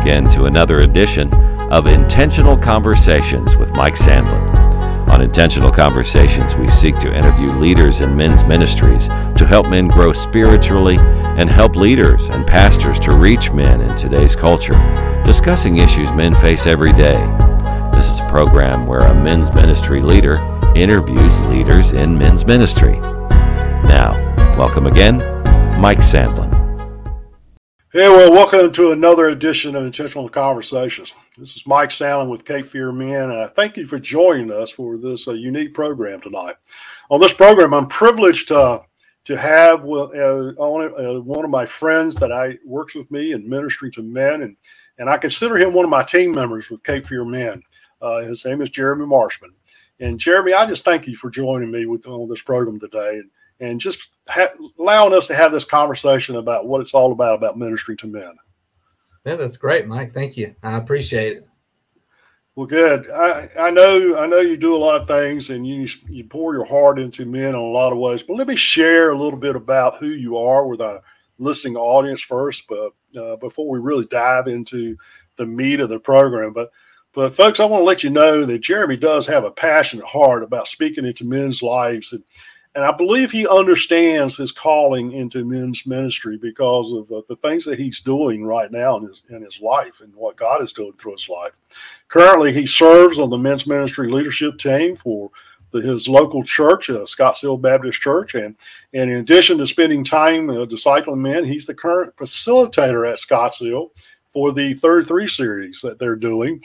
again to another edition of Intentional Conversations with Mike Sandlin. On Intentional Conversations, we seek to interview leaders in men's ministries to help men grow spiritually and help leaders and pastors to reach men in today's culture, discussing issues men face every day. This is a program where a men's ministry leader interviews leaders in men's ministry. Now, welcome again, Mike Sandlin. Hey, well, welcome to another edition of Intentional Conversations. This is Mike Sandlin with Cape Fear Men, and I thank you for joining us for this uh, unique program tonight. On this program, I'm privileged to, to have uh, uh, one of my friends that I works with me in ministry to men, and, and I consider him one of my team members with Cape Fear Men. Uh, his name is Jeremy Marshman. And Jeremy, I just thank you for joining me with on this program today. And and just ha- allowing us to have this conversation about what it's all about about ministry to men. Yeah, that's great, Mike. Thank you. I appreciate it. Well, good. I, I know I know you do a lot of things, and you you pour your heart into men in a lot of ways. But let me share a little bit about who you are with our listening audience first, but uh, before we really dive into the meat of the program. But but folks, I want to let you know that Jeremy does have a passionate heart about speaking into men's lives and and I believe he understands his calling into men's ministry because of uh, the things that he's doing right now in his, in his life and what God is doing through his life. Currently, he serves on the men's ministry leadership team for the, his local church, uh, Scottsdale Baptist Church. And, and in addition to spending time uh, discipling men, he's the current facilitator at Scottsdale for the 33 series that they're doing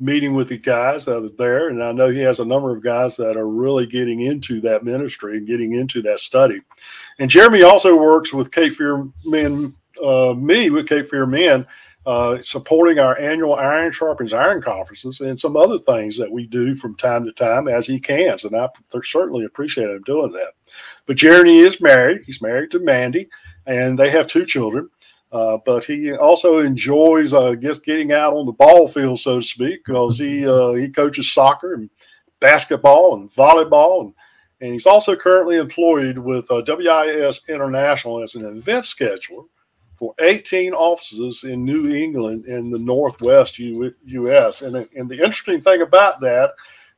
meeting with the guys that are there. And I know he has a number of guys that are really getting into that ministry and getting into that study. And Jeremy also works with Cape Fear Men, uh, me with Cape Fear Men, uh, supporting our annual Iron Sharpens Iron conferences and some other things that we do from time to time as he can. And I certainly appreciate him doing that. But Jeremy is married. He's married to Mandy, and they have two children. Uh, but he also enjoys, uh, just getting out on the ball field, so to speak, because he uh, he coaches soccer and basketball and volleyball, and, and he's also currently employed with uh, WIS International as an event scheduler for 18 offices in New England in the Northwest U- U.S. And and the interesting thing about that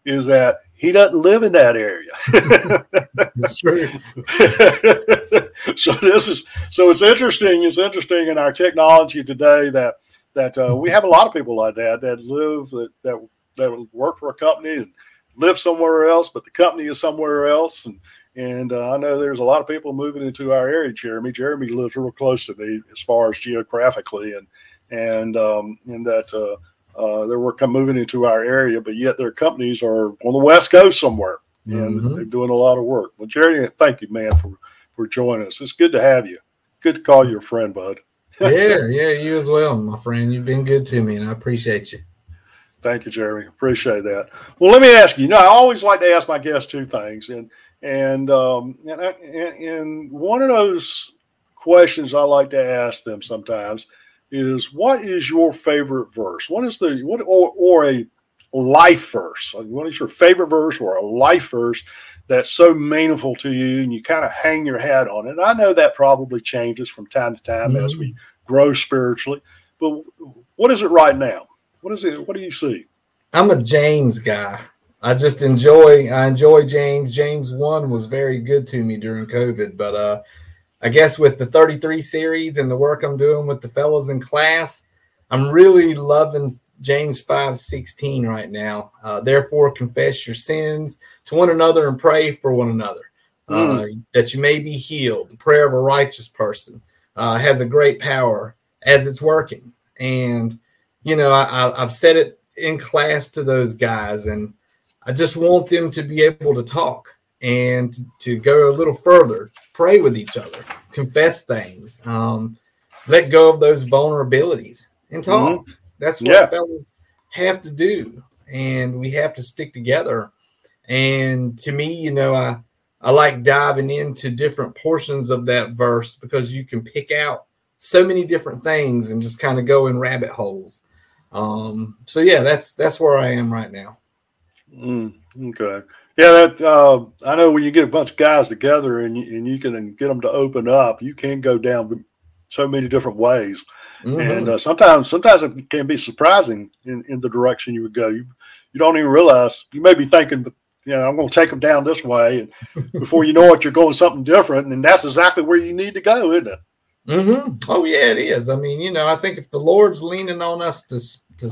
is that he doesn't live in that area. That's true. so this is so it's interesting. It's interesting in our technology today that that uh, we have a lot of people like that that live that that that work for a company and live somewhere else, but the company is somewhere else. And and uh, I know there's a lot of people moving into our area. Jeremy, Jeremy lives real close to me as far as geographically, and and um, and that. Uh, uh, they're working moving into our area, but yet their companies are on the West Coast somewhere, and mm-hmm. they're doing a lot of work. Well, Jerry, thank you, man, for for joining us. It's good to have you. Good to call you a friend, bud. yeah, yeah, you as well, my friend. You've been good to me, and I appreciate you. Thank you, Jeremy. Appreciate that. Well, let me ask you. You know, I always like to ask my guests two things, and and um, and, and, and one of those questions I like to ask them sometimes is what is your favorite verse? What is the what or, or a life verse? What is your favorite verse or a life verse that's so meaningful to you and you kind of hang your hat on it? I know that probably changes from time to time mm-hmm. as we grow spiritually, but what is it right now? What is it? What do you see? I'm a James guy. I just enjoy I enjoy James. James one was very good to me during COVID, but uh I guess with the 33 series and the work I'm doing with the fellows in class, I'm really loving James 5 16 right now. Uh, Therefore, confess your sins to one another and pray for one another uh, mm. that you may be healed. The prayer of a righteous person uh, has a great power as it's working. And, you know, I, I've said it in class to those guys, and I just want them to be able to talk and to, go a little further, pray with each other, confess things, um, let go of those vulnerabilities and talk. Mm-hmm. That's what yeah. fellas have to do. And we have to stick together. And to me, you know, I, I like diving into different portions of that verse because you can pick out so many different things and just kind of go in rabbit holes. Um, so yeah, that's that's where I am right now. Mm, okay. Yeah, that uh, I know when you get a bunch of guys together and you, and you can get them to open up, you can go down so many different ways. Mm-hmm. And uh, sometimes, sometimes it can be surprising in, in the direction you would go. You, you don't even realize you may be thinking, you know, I'm going to take them down this way, and before you know it, you're going something different, and that's exactly where you need to go, isn't it? Mm-hmm. Oh yeah, it is. I mean, you know, I think if the Lord's leaning on us to to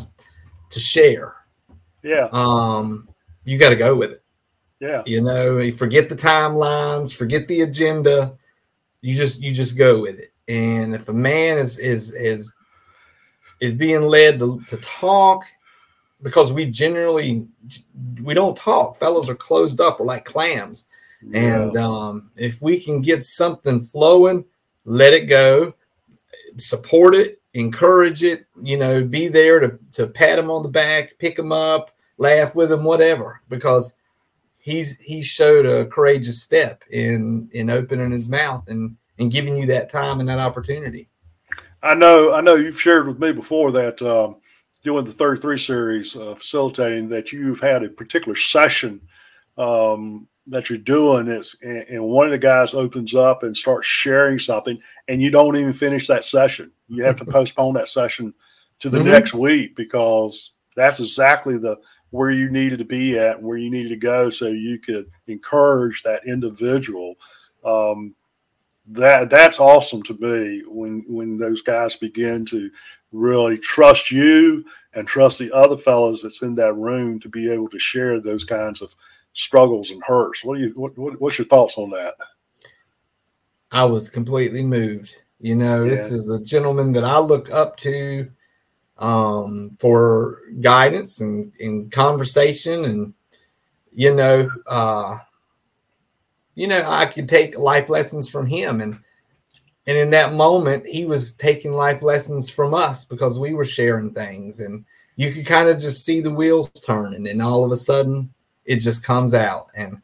to share, yeah, um, you got to go with it. Yeah, you know, you forget the timelines, forget the agenda. You just you just go with it. And if a man is is is is being led to, to talk, because we generally we don't talk, fellows are closed up, we're like clams. Yeah. And um, if we can get something flowing let it go, support it, encourage it, you know, be there to, to pat him on the back, pick him up, laugh with him, whatever, because he's he showed a courageous step in in opening his mouth and and giving you that time and that opportunity. I know, I know you've shared with me before that um, doing the 33 series, uh, facilitating that you've had a particular session um, that you're doing is and, and, one of the guys opens up and starts sharing something and you don't even finish that session you have to postpone that session to the mm-hmm. next week because that's exactly the where you needed to be at where you needed to go so you could encourage that individual um, that that's awesome to me when when those guys begin to really trust you and trust the other fellows that's in that room to be able to share those kinds of struggles and hurts. What do you what, what, what's your thoughts on that? I was completely moved. You know, yeah. this is a gentleman that I look up to um, for guidance and, and conversation, and you know, uh, you know, I could take life lessons from him, and and in that moment, he was taking life lessons from us because we were sharing things, and you could kind of just see the wheels turning, and all of a sudden, it just comes out. And,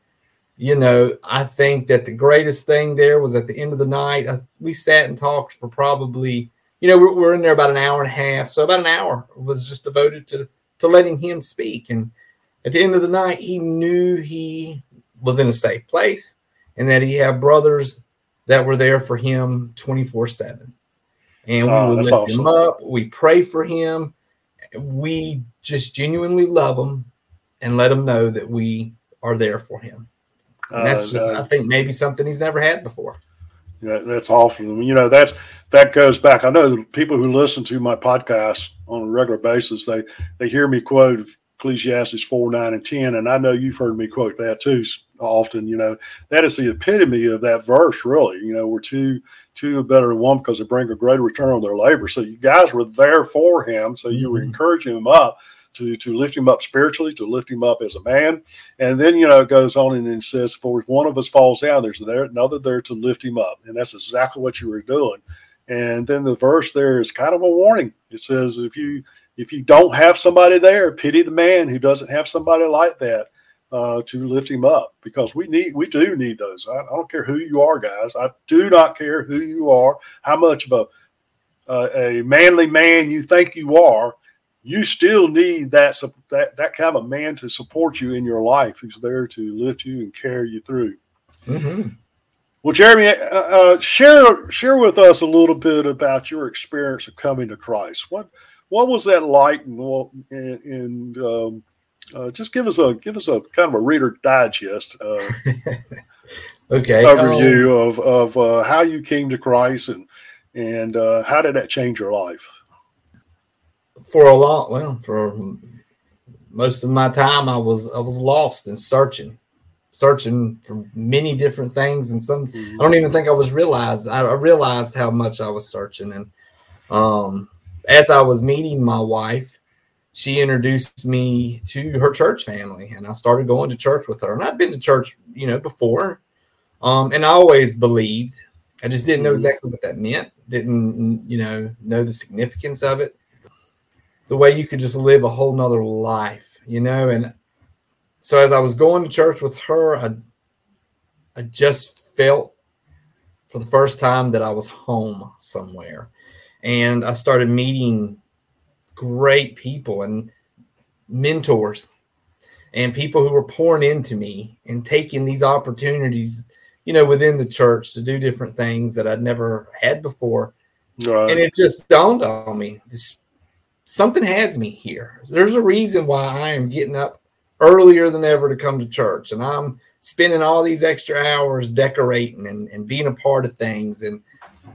you know, I think that the greatest thing there was at the end of the night, I, we sat and talked for probably, you know, we're, we're in there about an hour and a half. So about an hour was just devoted to, to letting him speak. And at the end of the night, he knew he was in a safe place and that he had brothers that were there for him 24 7. And we oh, would lift awesome. him up. We pray for him. We just genuinely love him and let him know that we are there for him. And that's uh, just, uh, I think, maybe something he's never had before. Yeah, that's awesome. You know, that's that goes back. I know people who listen to my podcast on a regular basis, they they hear me quote Ecclesiastes four, nine, and ten, and I know you've heard me quote that too often. You know, that is the epitome of that verse. Really, you know, we're two two better than one because they bring a greater return on their labor. So you guys were there for him, so you were mm-hmm. encouraging him up to to lift him up spiritually, to lift him up as a man. And then you know it goes on and says, "For if one of us falls down, there's there another there to lift him up." And that's exactly what you were doing. And then the verse there is kind of a warning. It says, "If you if you don't have somebody there, pity the man who doesn't have somebody like that." Uh, to lift him up because we need we do need those. I, I, don't care who you are, guys. I do not care who you are, how much of a uh, a manly man you think you are you still need that that that kind of man to support you in your life who's there to lift you and carry you through. Mm-hmm. Well, Jeremy, uh, uh, share share with us a little bit about your experience of coming to Christ. What what was that like, and, and, and um, uh, just give us a give us a kind of a reader digest. Uh, okay, overview um, of of uh, how you came to Christ and and uh, how did that change your life for a long well for most of my time i was i was lost and searching searching for many different things and some i don't even think i was realized I, I realized how much i was searching. And um as i was meeting my wife she introduced me to her church family and i started going to church with her. And i've been to church you know before um and i always believed. I just didn't know mm-hmm. exactly what that meant didn't you know know the significance of it the way you could just live a whole nother life, you know. And so as I was going to church with her, I I just felt for the first time that I was home somewhere. And I started meeting great people and mentors and people who were pouring into me and taking these opportunities, you know, within the church to do different things that I'd never had before Right. And it just dawned on me this, something has me here. There's a reason why I am getting up earlier than ever to come to church. And I'm spending all these extra hours decorating and, and being a part of things. And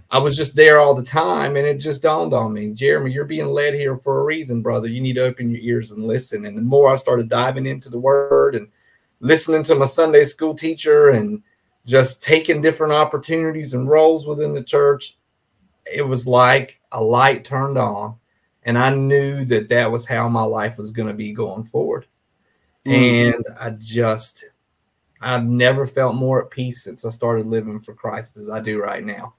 I was just there all the time. And it just dawned on me, Jeremy, you're being led here for a reason, brother. You need to open your ears and listen. And the more I started diving into the word and listening to my Sunday school teacher and just taking different opportunities and roles within the church, it was like a light turned on and i knew that that was how my life was going to be going forward. Mm. and i just i've never felt more at peace since i started living for christ as i do right now.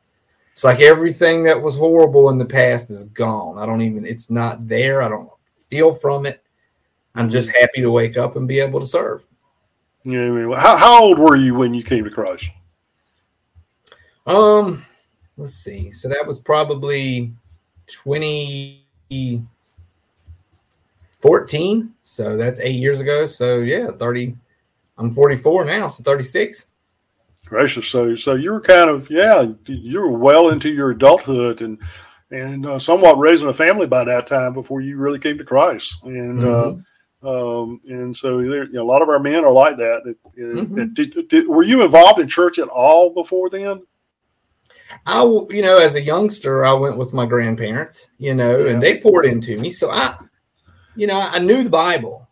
It's like everything that was horrible in the past is gone. I don't even it's not there. I don't feel from it. I'm just mm. happy to wake up and be able to serve. Yeah I mean, how, how old were you when you came to christ? Um let's see. So that was probably 2014. So that's eight years ago. So yeah, 30. I'm 44 now, so 36. Gracious. So so you were kind of yeah, you were well into your adulthood and and uh, somewhat raising a family by that time before you really came to Christ. And uh, mm-hmm. uh, um, and so there, you know, a lot of our men are like that. It, it, mm-hmm. did, did, were you involved in church at all before then? I, you know, as a youngster, I went with my grandparents, you know, yeah. and they poured into me. So I, you know, I knew the Bible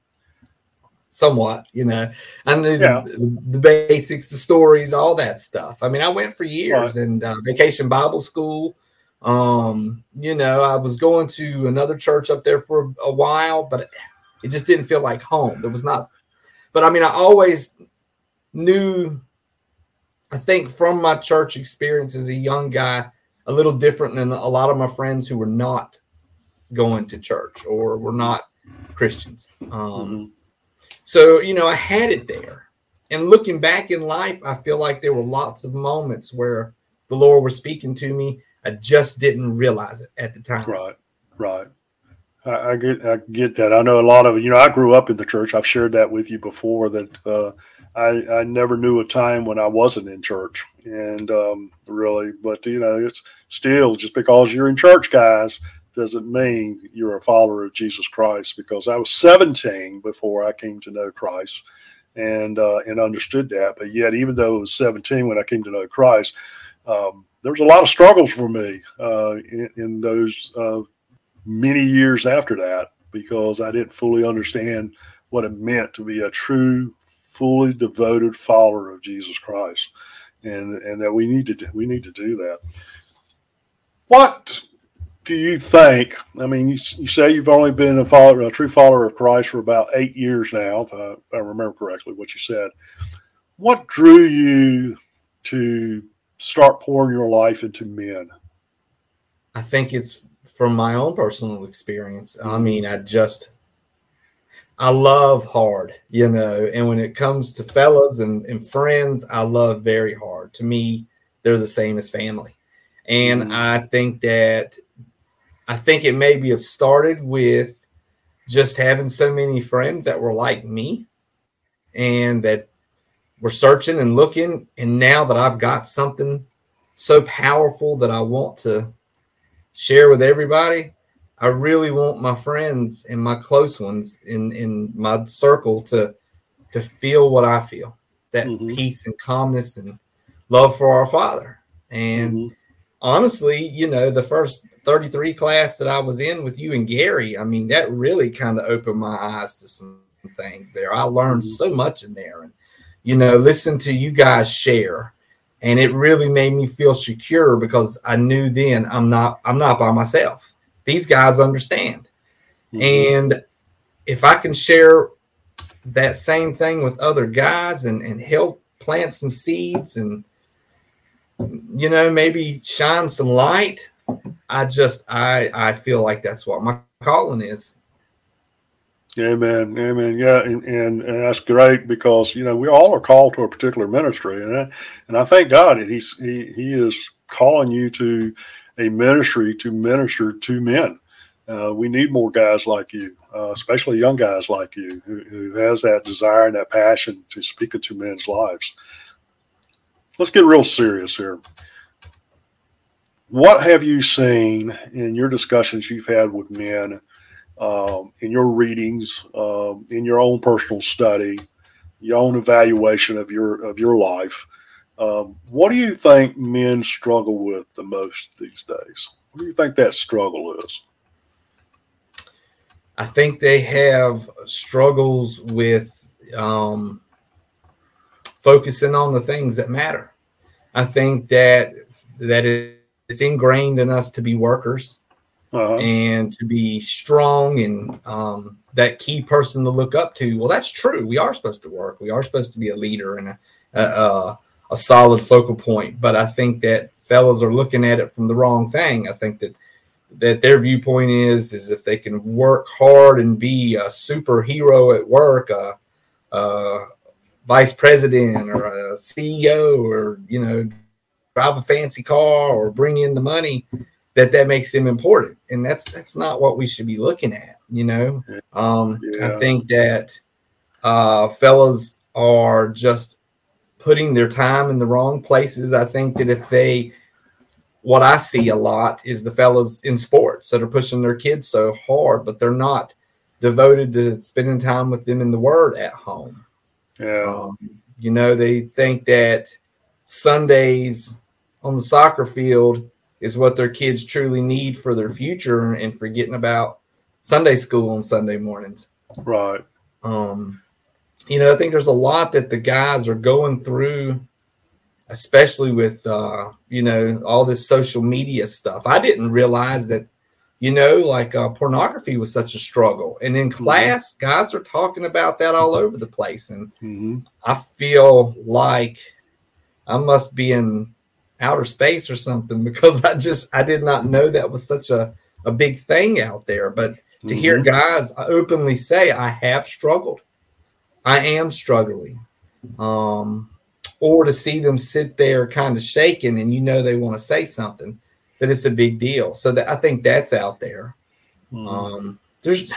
somewhat, you know, I knew yeah. the, the, basics, the stories, all that stuff. I mean, I went for years right. and uh, vacation Bible school. Um, you know, I was going to another church up there for a while, but it, it just didn't feel like home. There was not, but I mean, I always knew I think from my church experience as a young guy, a little different than a lot of my friends who were not going to church or were not Christians. Um, mm-hmm. So, you know, I had it there. And looking back in life, I feel like there were lots of moments where the Lord was speaking to me. I just didn't realize it at the time. Right, right. I, I get, I get that. I know a lot of you know. I grew up in the church. I've shared that with you before. That uh, I, I never knew a time when I wasn't in church, and um, really, but you know, it's still just because you're in church, guys, doesn't mean you're a follower of Jesus Christ. Because I was 17 before I came to know Christ, and uh, and understood that. But yet, even though it was 17 when I came to know Christ, um, there was a lot of struggles for me uh, in, in, those uh, many years after that because I didn't fully understand what it meant to be a true fully devoted follower of Jesus Christ, and and that we need to do, we need to do that. What do you think? I mean, you, you say you've only been a follower, a true follower of Christ for about eight years now, if I, if I remember correctly what you said. What drew you to start pouring your life into men? I think it's from my own personal experience. I mean, I just I love hard, you know, and when it comes to fellas and, and friends, I love very hard. To me, they're the same as family. And mm-hmm. I think that I think it maybe have started with just having so many friends that were like me and that were searching and looking. And now that I've got something so powerful that I want to share with everybody, I really want my friends and my close ones in in my circle to to feel what I feel that mm-hmm. peace and calmness and love for our Father. And mm-hmm. honestly, you know, the first 33 class that I was in with you and Gary, I mean, that really kind of opened my eyes to some things there. I learned mm-hmm. so much in there and, you know, listen to you guys share. And it really made me feel secure because I knew then I'm not I'm not by myself these guys understand. Mm-hmm. And if I can share that same thing with other guys and, and help plant some seeds and you know maybe shine some light i just i i feel like that's what my calling is. Amen. Amen. Yeah. And, and, and that's great because you know we all are called to a particular ministry. And I, and i thank god that he's he, he is calling you to a ministry to minister to men. Uh, we need more guys like you, uh, especially young guys like you, who, who, has that desire and that passion to speak into men's lives. Let's get real serious here. what have you seen in your discussions you've had with men, um, in your readings, um, in your own personal study, your own evaluation of your of your life? Um, what do you think men struggle with the most these days? What do you think that struggle is? I think they have struggles with um, focusing on the things that matter. I think that that it's ingrained in us to be workers uh-huh. and to be strong and um, that key person to look up to. Well, that's true. We are supposed to work. We are supposed to be a leader and a, a, a solid focal point. But I think that fellas are looking at it from the wrong thing. I think that that their viewpoint is is if they can work hard and be a superhero at work, a, a vice president or a CEO, or you know, drive a fancy car or bring in the money, that that makes them important, and that's that's not what we should be looking at. You know, um, yeah. I think that uh, fellas are just putting their time in the wrong places. I think that if they what I see a lot is the fellas in sports that are pushing their kids so hard, but they're not devoted to spending time with them in the Word at home. Yeah. Um, you know, they think that Sundays on the soccer field is what their kids truly need for their future and forgetting about Sunday school on Sunday mornings. Right. Um, you know, I think there's a lot that the guys are going through especially with uh, you know all this social media stuff. I didn't realize that you know like uh, pornography was such a struggle, and in mm-hmm. class, mm-hmm. guys are talking about that all over the place, and mm-hmm. I feel like I must be in outer space or something because I just I did not know that was such a a big thing out there, but. To mm-hmm. hear guys openly say, I have struggled. I am struggling. Um, or to see them sit there kind of shaking and you know they want to say something, that it's a big deal. So that I think that's out there. Mm. Um, there's,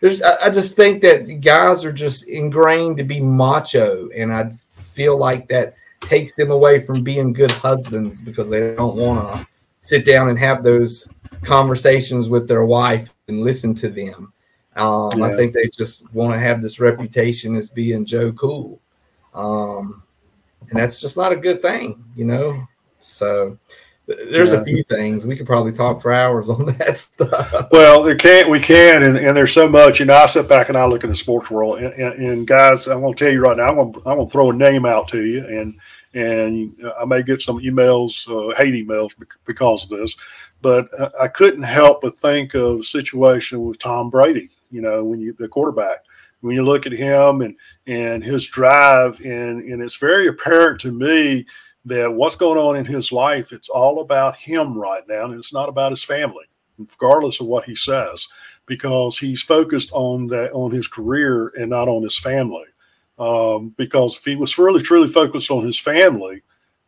there's, I just think that guys are just ingrained to be macho, and I feel like that takes them away from being good husbands because they don't want to sit down and have those conversations with their wife and listen to them. Um, yeah. I think they just want to have this reputation as being Joe Cool. Um, and that's just not a good thing, you know. So there's yeah. a few things we could probably talk for hours on that stuff. Well, it can't. We can, and, and there's so much. You know, I sit back and I look in the sports world, and, and, and guys, I'm going to tell you right now. I'm going to, I'm to throw a name out to you, and and I may get some emails, uh, hate emails because of this, but I couldn't help but think of a situation with Tom Brady. You know, when you the quarterback when you look at him and and his drive and and it's very apparent to me that what's going on in his life it's all about him right now and it's not about his family regardless of what he says because he's focused on that on his career and not on his family. Um, because if he was really truly focused on his family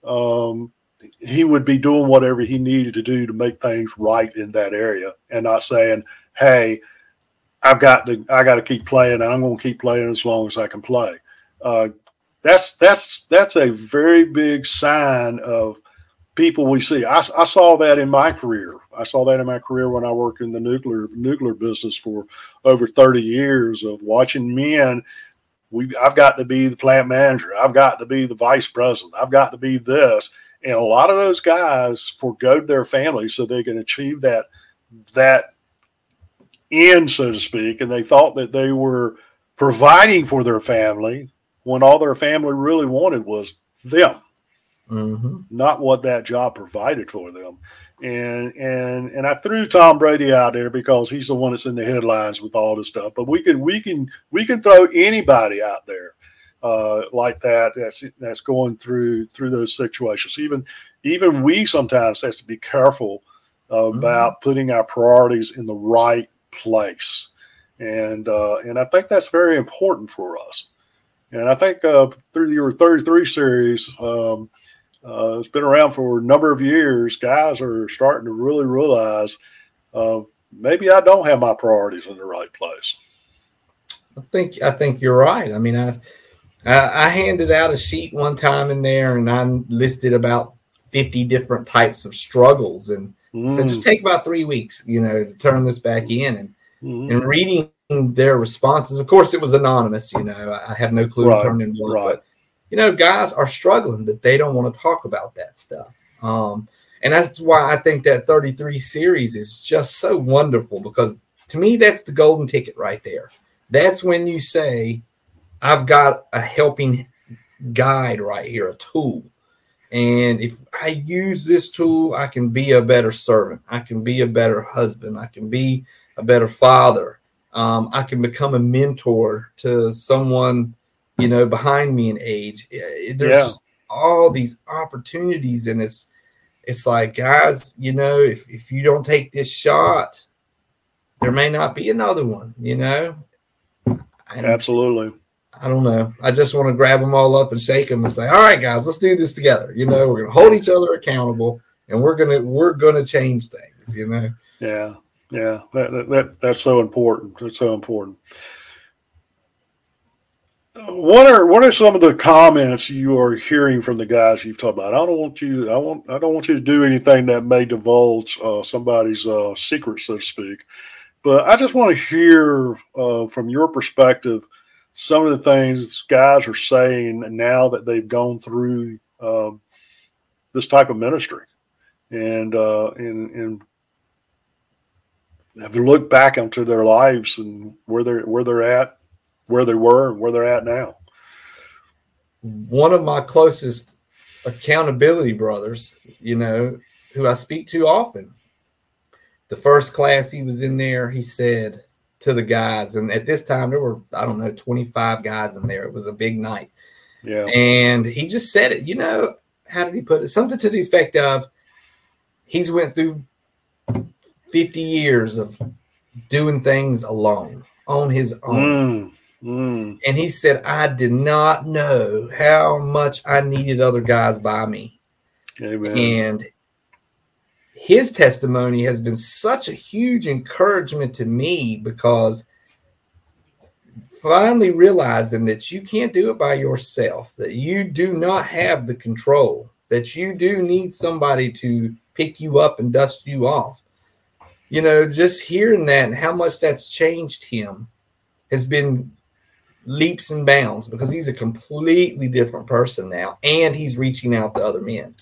um, he would be doing whatever he needed to do to make things right in that area and not saying hey I've got to I got to keep playing, and I'm going to keep playing as long as I can play. Uh, that's that's that's a very big sign of people we see. I, I saw that in my career. I saw that in my career when I worked in the nuclear nuclear business for over 30 years of watching men. We I've got to be the plant manager. I've got to be the vice president. I've got to be this. And a lot of those guys forego their families so they can achieve that that end, so to speak, and they thought that they were providing for their family when all their family really wanted was them, mm-hmm. not what that job provided for them. And and and I threw Tom Brady out there because he's the one that's in the headlines with all this stuff. But we can we can we can throw anybody out there uh, like that that's that's going through through those situations. Even even we sometimes has to be careful mm-hmm. about mm-hmm. putting our priorities in the right place. And uh, and I think that's very important for us. And I think uh, through your 33 series, um, uh, it's been around for a number of years. Guys are starting to really realize uh, maybe I don't have my priorities in the right place. I think I think you're right. I mean, I I, I handed out a sheet one time in there, and I listed about 50 different types of struggles, and Mm. So just take about three weeks, you know, to turn this back in and mm. and reading their responses. Of course, it was anonymous. You know, I have no clue right. turn in one, right. but you know, guys are struggling that they don't want to talk about that stuff. Um, and that's why I think that 33 series is just so wonderful because to me, that's the golden ticket right there. That's when you say, I've got a helping guide right here, a tool. And if I use this tool, I can be a better servant. I can be a better husband. I can be a better father. Um, I can become a mentor to someone, you know, behind me in age. There's yeah. all these opportunities, and it's it's like, guys, you know, if if you don't take this shot, there may not be another one. You know. And Absolutely. I don't know. I just want to grab them all up and shake them and say, "All right, guys, let's do this together." You know, we're going to hold each other accountable, and we're gonna we're gonna change things. You know. Yeah, yeah. That, that that's so important. That's so important. What are what are some of the comments you are hearing from the guys you've talked about? I don't want you. I want. I don't want you to do anything that may divulge uh, somebody's uh, secret, so to speak. But I just want to hear uh, from your perspective some of the things guys are saying now that they've gone through um, this type of ministry, and uh, and and have looked back into their lives and where they're where they're at, where they were, and where they're at now. One of my closest accountability brothers, you know, who I speak to often. The first class he was in there, he said, to the guys. And at this time, there were, I don't know, 25 guys in there. It was a big night. Yeah. And he just said it, you know, how did he put it? Something to the effect of he's went through 50 years of doing things alone on his own. Mm, mm. And he said, I did not know how much I needed other guys by me. Amen. And his testimony has been such a huge encouragement to me because finally realizing that you can't do it by yourself, that you do not have the control, that you do need somebody to pick you up and dust you off. You know, just hearing that and how much that's changed him has been leaps and bounds because he's a completely different person now and he's reaching out to other men.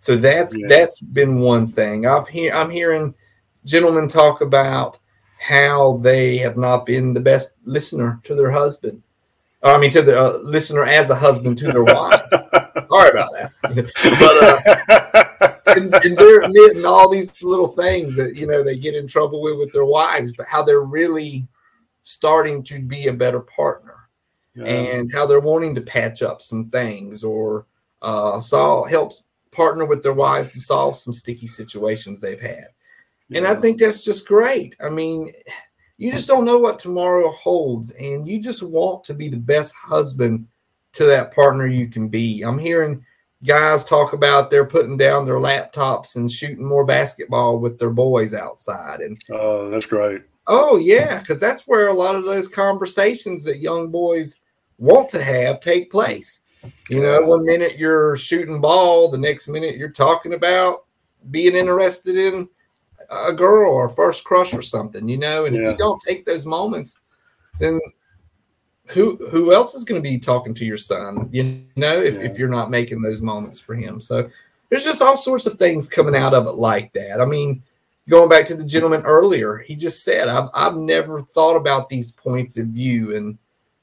So that's yeah. that's been one thing. I've hear I'm hearing gentlemen talk about how they have not been the best listener to their husband. Or, I mean, to the uh, listener as a husband to their wife. Sorry about that. but uh, and, and, they're admitting all these little things that you know they get in trouble with with their wives, but how they're really starting to be a better partner, yeah. and how they're wanting to patch up some things or uh, Saul helps partner with their wives to solve some sticky situations they've had. Yeah. And I think that's just great. I mean, you just don't know what tomorrow holds, and you just want to be the best husband to that partner you can be. I'm hearing guys talk about they're putting down their laptops and shooting more basketball with their boys outside. And oh, that's great. Oh yeah, because that's where a lot of those conversations that young boys want to have take place. You know, one minute you're shooting ball, the next minute you're talking about being interested in a girl or first crush or something, you know. And yeah. if you don't take those moments, then who who else is going to be talking to your son, you know, if, yeah. if you're not making those moments for him. So there's just all sorts of things coming out of it like that. I mean, going back to the gentleman earlier, he just said, I've, I've never thought about these points of view and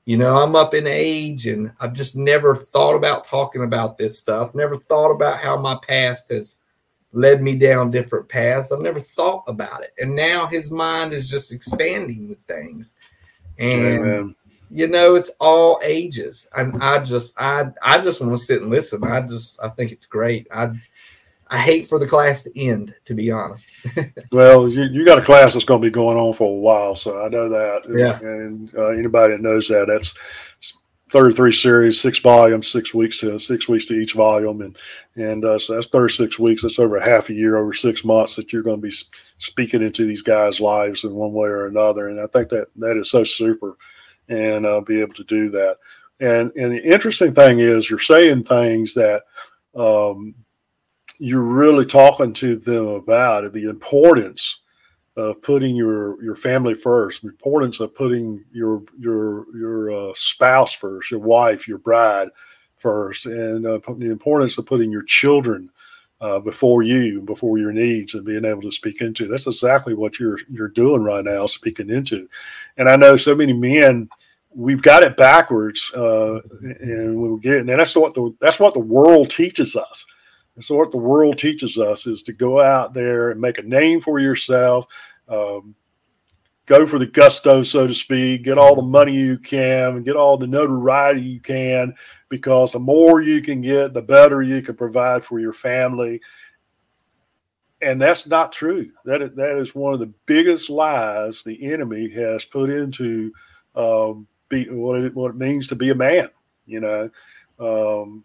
you know, I'm up in age and I've just never thought about talking about this stuff, never thought about how my past has led me down different paths. I've never thought about it. And now his mind is just expanding with things. And Amen. you know, it's all ages. And I just I I just want to sit and listen. I just I think it's great. I I hate for the class to end, to be honest. well, you, you got a class that's going to be going on for a while, so I know that. Yeah. And, uh, anybody that knows that, that's 33 series, six volumes, six weeks to six weeks to each volume, and and uh, so that's 36 weeks. That's over a half a year, over six months that you're going to be speaking into these guys' lives in one way or another. And I think that that is so super, and uh, be able to do that. And and the interesting thing is, you're saying things that um, you're really talking to them about the importance of putting your your family first, the importance of putting your your your uh, spouse first, your wife, your bride first, and uh, the importance of putting your children uh, before you, before your needs, and being able to speak into. That's exactly what you're you're doing right now, speaking into. And I know so many men. We've got it backwards, uh, and we'll get. And that's what the that's what the world teaches us. And so, what the world teaches us is to go out there and make a name for yourself, um, go for the gusto, so to speak, get all the money you can, and get all the notoriety you can, because the more you can get, the better you can provide for your family. And that's not true. That is, that is one of the biggest lies the enemy has put into um, be, what, it, what it means to be a man, you know. Um,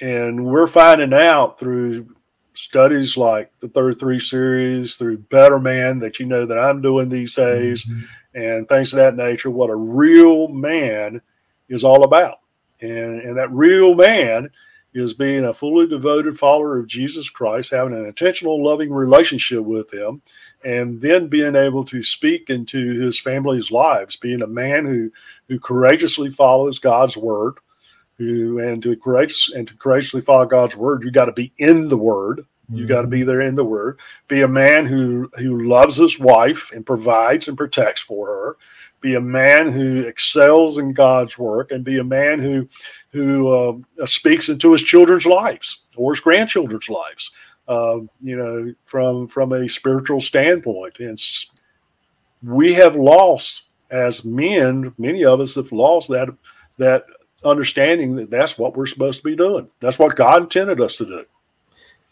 and we're finding out through studies like the 33 series, through Better Man that you know that I'm doing these days, mm-hmm. and things of that nature, what a real man is all about. And, and that real man is being a fully devoted follower of Jesus Christ, having an intentional, loving relationship with Him, and then being able to speak into his family's lives, being a man who who courageously follows God's word, who and to courageous and to courageously follow God's word, you got to be in the word. You got to be mm-hmm. there in the word. Be a man who who loves his wife and provides and protects for her. Be a man who excels in God's work, and be a man who who uh, speaks into his children's lives or his grandchildren's lives. Uh, you know, from from a spiritual standpoint, and we have lost as men. Many of us have lost that that understanding that that's what we're supposed to be doing. That's what God intended us to do.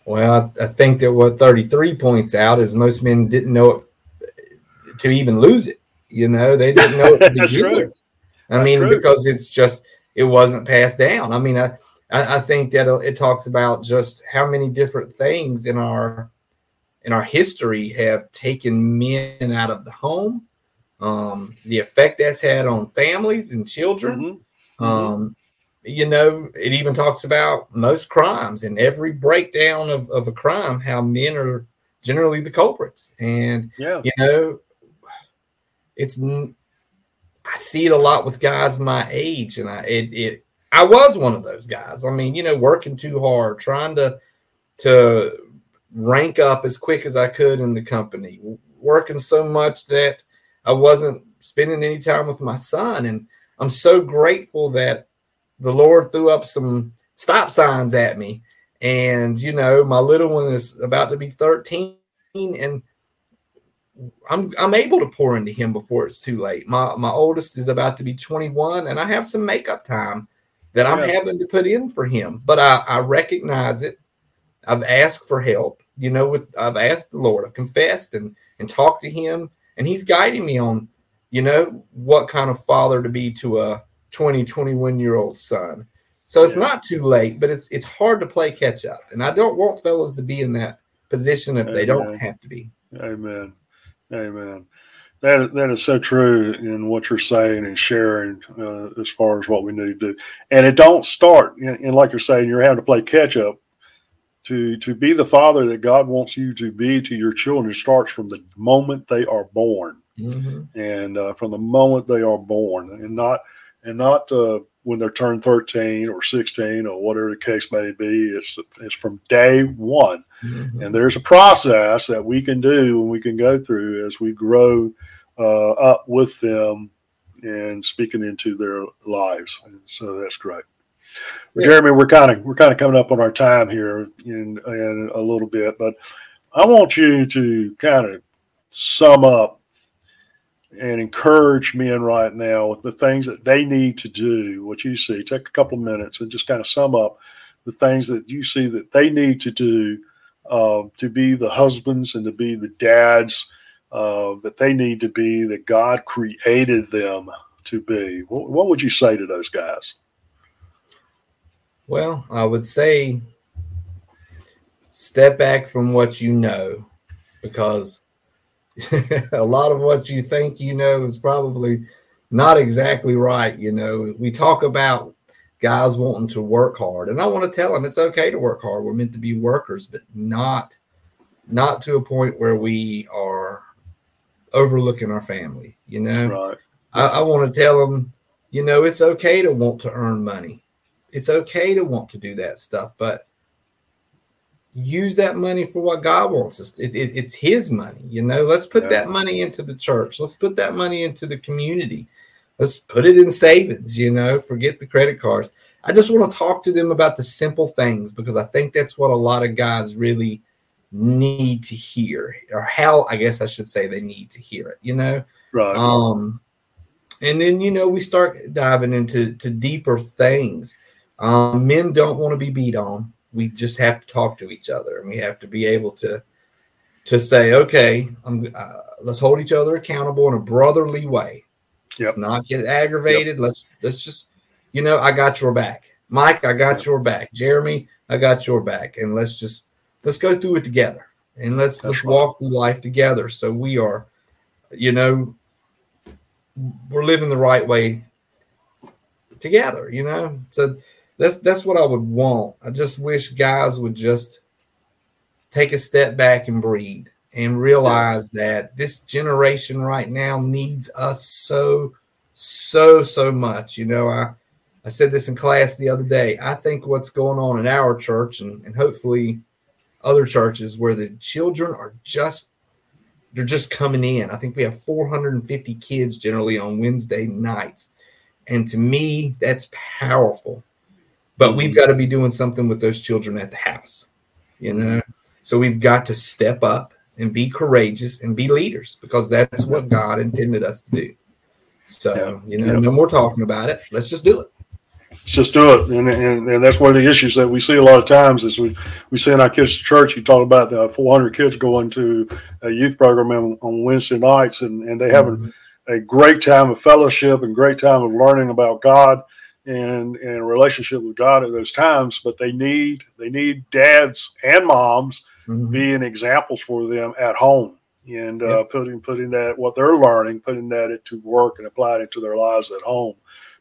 Well, I, I think that what 33 points out is most men didn't know it to even lose it. You know, they didn't know it to begin with. I that's mean, true. because it's just it wasn't passed down. I mean, I I, think that it talks about just how many different things in our in our history have taken men out of the home, um, the effect that's had on families and children. Mm-hmm. Mm-hmm. Um, you know, it even talks about most crimes and every breakdown of, of a crime, how men are generally the culprits. And, yeah. you know, it's, I see it a lot with guys my age. And I, it, it, I was one of those guys. I mean, you know, working too hard, trying to, to rank up as quick as I could in the company, working so much that I wasn't spending any time with my son. And, I'm so grateful that the Lord threw up some stop signs at me. And, you know, my little one is about to be 13 and I'm I'm able to pour into him before it's too late. My my oldest is about to be 21 and I have some makeup time that I'm yeah. having to put in for him. But I, I recognize it. I've asked for help, you know, with I've asked the Lord, I've confessed and and talked to him, and he's guiding me on you know, what kind of father to be to a 20, 21 year old son. So it's yeah. not too late, but it's it's hard to play catch up. And I don't want fellas to be in that position if Amen. they don't have to be. Amen. Amen. That is, that is so true in what you're saying and sharing uh, as far as what we need to do. And it don't start, and, and like you're saying, you're having to play catch up to to be the father that God wants you to be to your children. It starts from the moment they are born mm-hmm. and uh, from the moment they are born, and not and not uh, when they're turned 13 or 16 or whatever the case may be. It's it's from day one, mm-hmm. and there's a process that we can do and we can go through as we grow uh, up with them and speaking into their lives. And so that's great. Yeah. Jeremy, we're kind of we're kind of coming up on our time here in, in a little bit, but I want you to kind of sum up and encourage men right now with the things that they need to do. What you see, take a couple of minutes and just kind of sum up the things that you see that they need to do uh, to be the husbands and to be the dads uh, that they need to be, that God created them to be. What, what would you say to those guys? Well, I would say step back from what you know because a lot of what you think you know is probably not exactly right. You know, we talk about guys wanting to work hard. And I want to tell them it's okay to work hard. We're meant to be workers, but not not to a point where we are overlooking our family. You know, Right. I, I want to tell them, you know, it's okay to want to earn money. It's okay to want to do that stuff, but use that money for what God wants us. It, it, it's His money, you know. Let's put Yeah. that money into the church. Let's put that money into the community. Let's put it in savings, you know. Forget the credit cards. I just want to talk to them about the simple things because I think that's what a lot of guys really need to hear, or how I guess I should say they need to hear it, you know. Right. Um, and then you know we start diving into to deeper things. Um, men don't want to be beat on. We just have to talk to each other, and we have to be able to to say, okay, I'm, uh, let's hold each other accountable in a brotherly way. Let's not get aggravated. Let's let's just, you know, I got your back, Mike. I got your back, Jeremy. I got your back, and let's just let's go through it together, and let's That's let's right. walk through life together. So we are, you know, we're living the right way together, you know. So that's that's what I would want. I just wish guys would just take a step back and breathe and realize that this generation right now needs us so so so much. You know, I I said this in class the other day. I think what's going on in our church and, and hopefully other churches where the children are just they're just coming in. I think we have 450 kids generally on Wednesday nights. And to me, that's powerful. But we've got to be doing something with those children at the house, you know? So we've got to step up and be courageous and be leaders because that's what God intended us to do. So, you know, Yeah. no more talking about it. Let's just do it. Let's just do it. And, and, and that's one of the issues that we see a lot of times is we, we see in our kids' church, you talk about the 400 kids going to a youth program on, on Wednesday nights and, and they have Mhm. a, a great time of fellowship and great time of learning about God and, and a relationship with God at those times. But they need, they need dads and moms Mhm. being examples for them at home and uh, putting putting that what they're learning, putting that into work and applying it to their lives at home,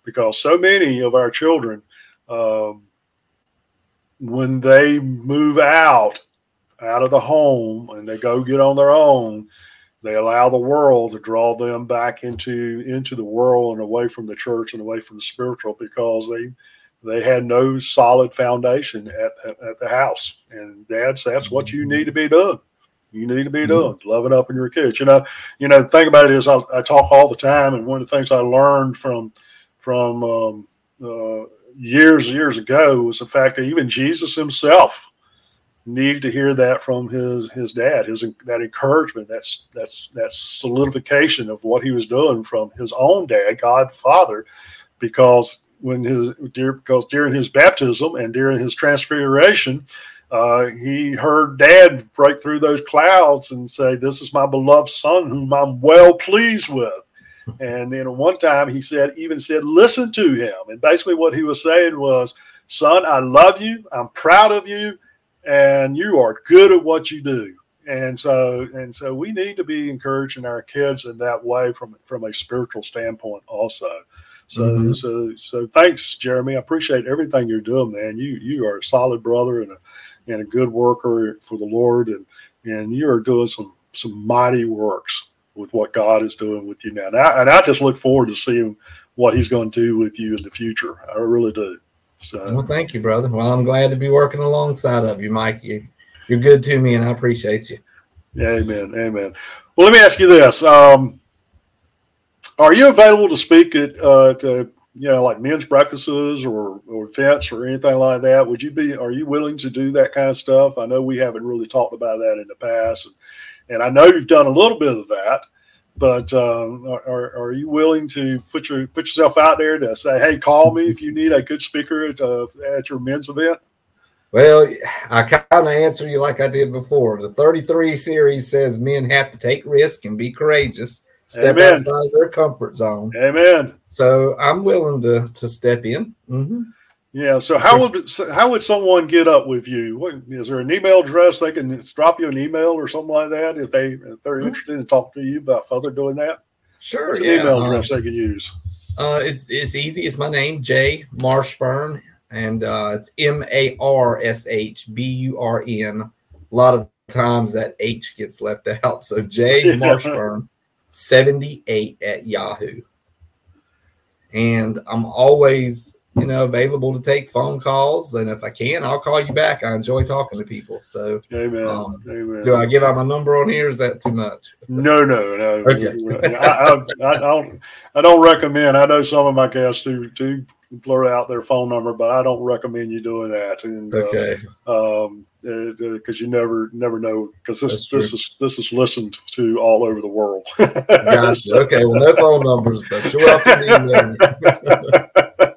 because so many of our children, um, when they move out out of the home and they go get on their own, they allow the world to draw them back into into the world and away from the church and away from the spiritual because they they had no solid foundation at, at, at the house. And dads, that's what you need to be doing. You need to be doing loving up on your kids. You know, you know, the thing about it is I, I talk all the time, and one of the things I learned from from um, uh, years years ago was the fact that even Jesus himself needed to hear that from his his dad, his that encouragement, that's that's that solidification of what he was doing from his own dad, God Father, because when his dear because during his baptism and during his transfiguration, uh, he heard dad break through those clouds and say, This is my beloved son whom I'm well pleased with. And then one time he said, even said, listen to him. And basically what he was saying was, son, I love you. I'm proud of you. And you are good at what you do. And so, and so we need to be encouraging our kids in that way from, from a spiritual standpoint also. So, Mhm. so, so thanks, Jeremy. I appreciate everything you're doing, man. You, you are a solid brother and a, and a good worker for the Lord. And, and you are doing some, some mighty works with what God is doing with you now. And I, and I just look forward to seeing what He's going to do with you in the future. I really do. So, Well, thank you, brother. Well, I'm glad to be working alongside of you, Mike. You, you're good to me, and I appreciate you. amen, amen. Well, let me ask you this: um, Are you available to speak at, uh, to you know, like men's breakfasts or or events or anything like that? Would you be? Are you willing to do that kind of stuff? I know we haven't really talked about that in the past, and, and I know you've done a little bit of that. But um, are, are you willing to put your put yourself out there to say, "Hey, call me if you need a good speaker at, uh, at your men's event"? Well, I kind of answer you like I did before. The 33 series says men have to take risk and be courageous, step Amen. outside their comfort zone. Amen. So I'm willing to to step in. Mhm. Yeah. So how would how would someone get up with you? What, is there an email address they can drop you an email or something like that if they if they're interested in talking to you about further doing that? Sure. What's an yeah. email Uh, address they can use? Uh, it's it's easy. It's my name, Jay Marshburn, and uh, it's M A R S H B U R N. A lot of times that H gets left out. So Jay Marshburn, seventy eight at Yahoo. And I'm always you know, available to take phone calls. And if I can, I'll call you back. I enjoy talking to people. So, Amen. Um, Amen. do I give out my number on here? Is that too much? No, no, no. Okay. I, I, I, don't. I don't recommend. I know some of my guests do do blur out their phone number, but I don't recommend you doing that. And uh, okay, uh, um, because uh, you never never know because this this is this is listened to all over the world. gotcha. Okay, well, no phone numbers, but you're welcome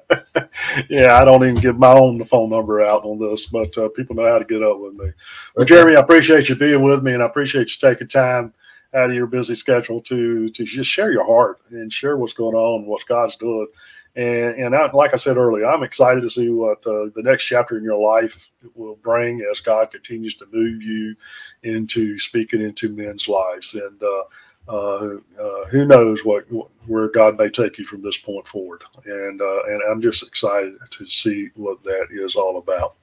yeah, I don't even give my own phone number out on this, but uh, people know how to get up with me. Well, Jeremy, I appreciate you being with me, and I appreciate you taking time out of your busy schedule to to just share your heart and share what's going on, what God's doing. And and I, like I said earlier, I'm excited to see what uh, the next chapter in your life will bring as God continues to move you into speaking into men's lives. And uh, uh, uh, who knows what, where God may take you from this point forward. And uh, and I'm just excited to see what that is all about.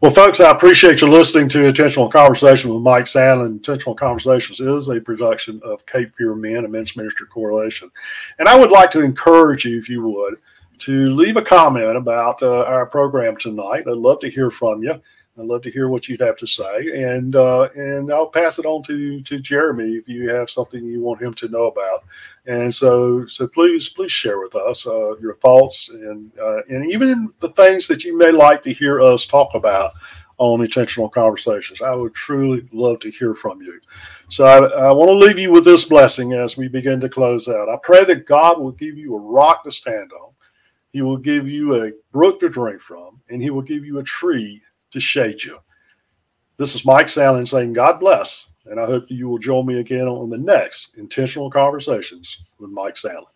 Well, folks, I appreciate you listening to Intentional Conversation with Mike Sandlin. Intentional Conversations is a production of Cape Fear Men, a men's ministry correlation. And I would like to encourage you, if you would, to leave a comment about uh, our program tonight. I'd love to hear from you. I'd love to hear what you'd have to say, and uh, and I'll pass it on to to Jeremy if you have something you want him to know about. And so so please please share with us uh, your thoughts and uh, and even the things that you may like to hear us talk about on intentional conversations. I would truly love to hear from you. So I, I want to leave you with this blessing as we begin to close out. I pray that God will give you a rock to stand on. He will give you a brook to drink from, and He will give you a tree to shade you. This is Mike Sandlin saying, God bless. And I hope you will join me again on the next Intentional Conversations with Mike Sandlin.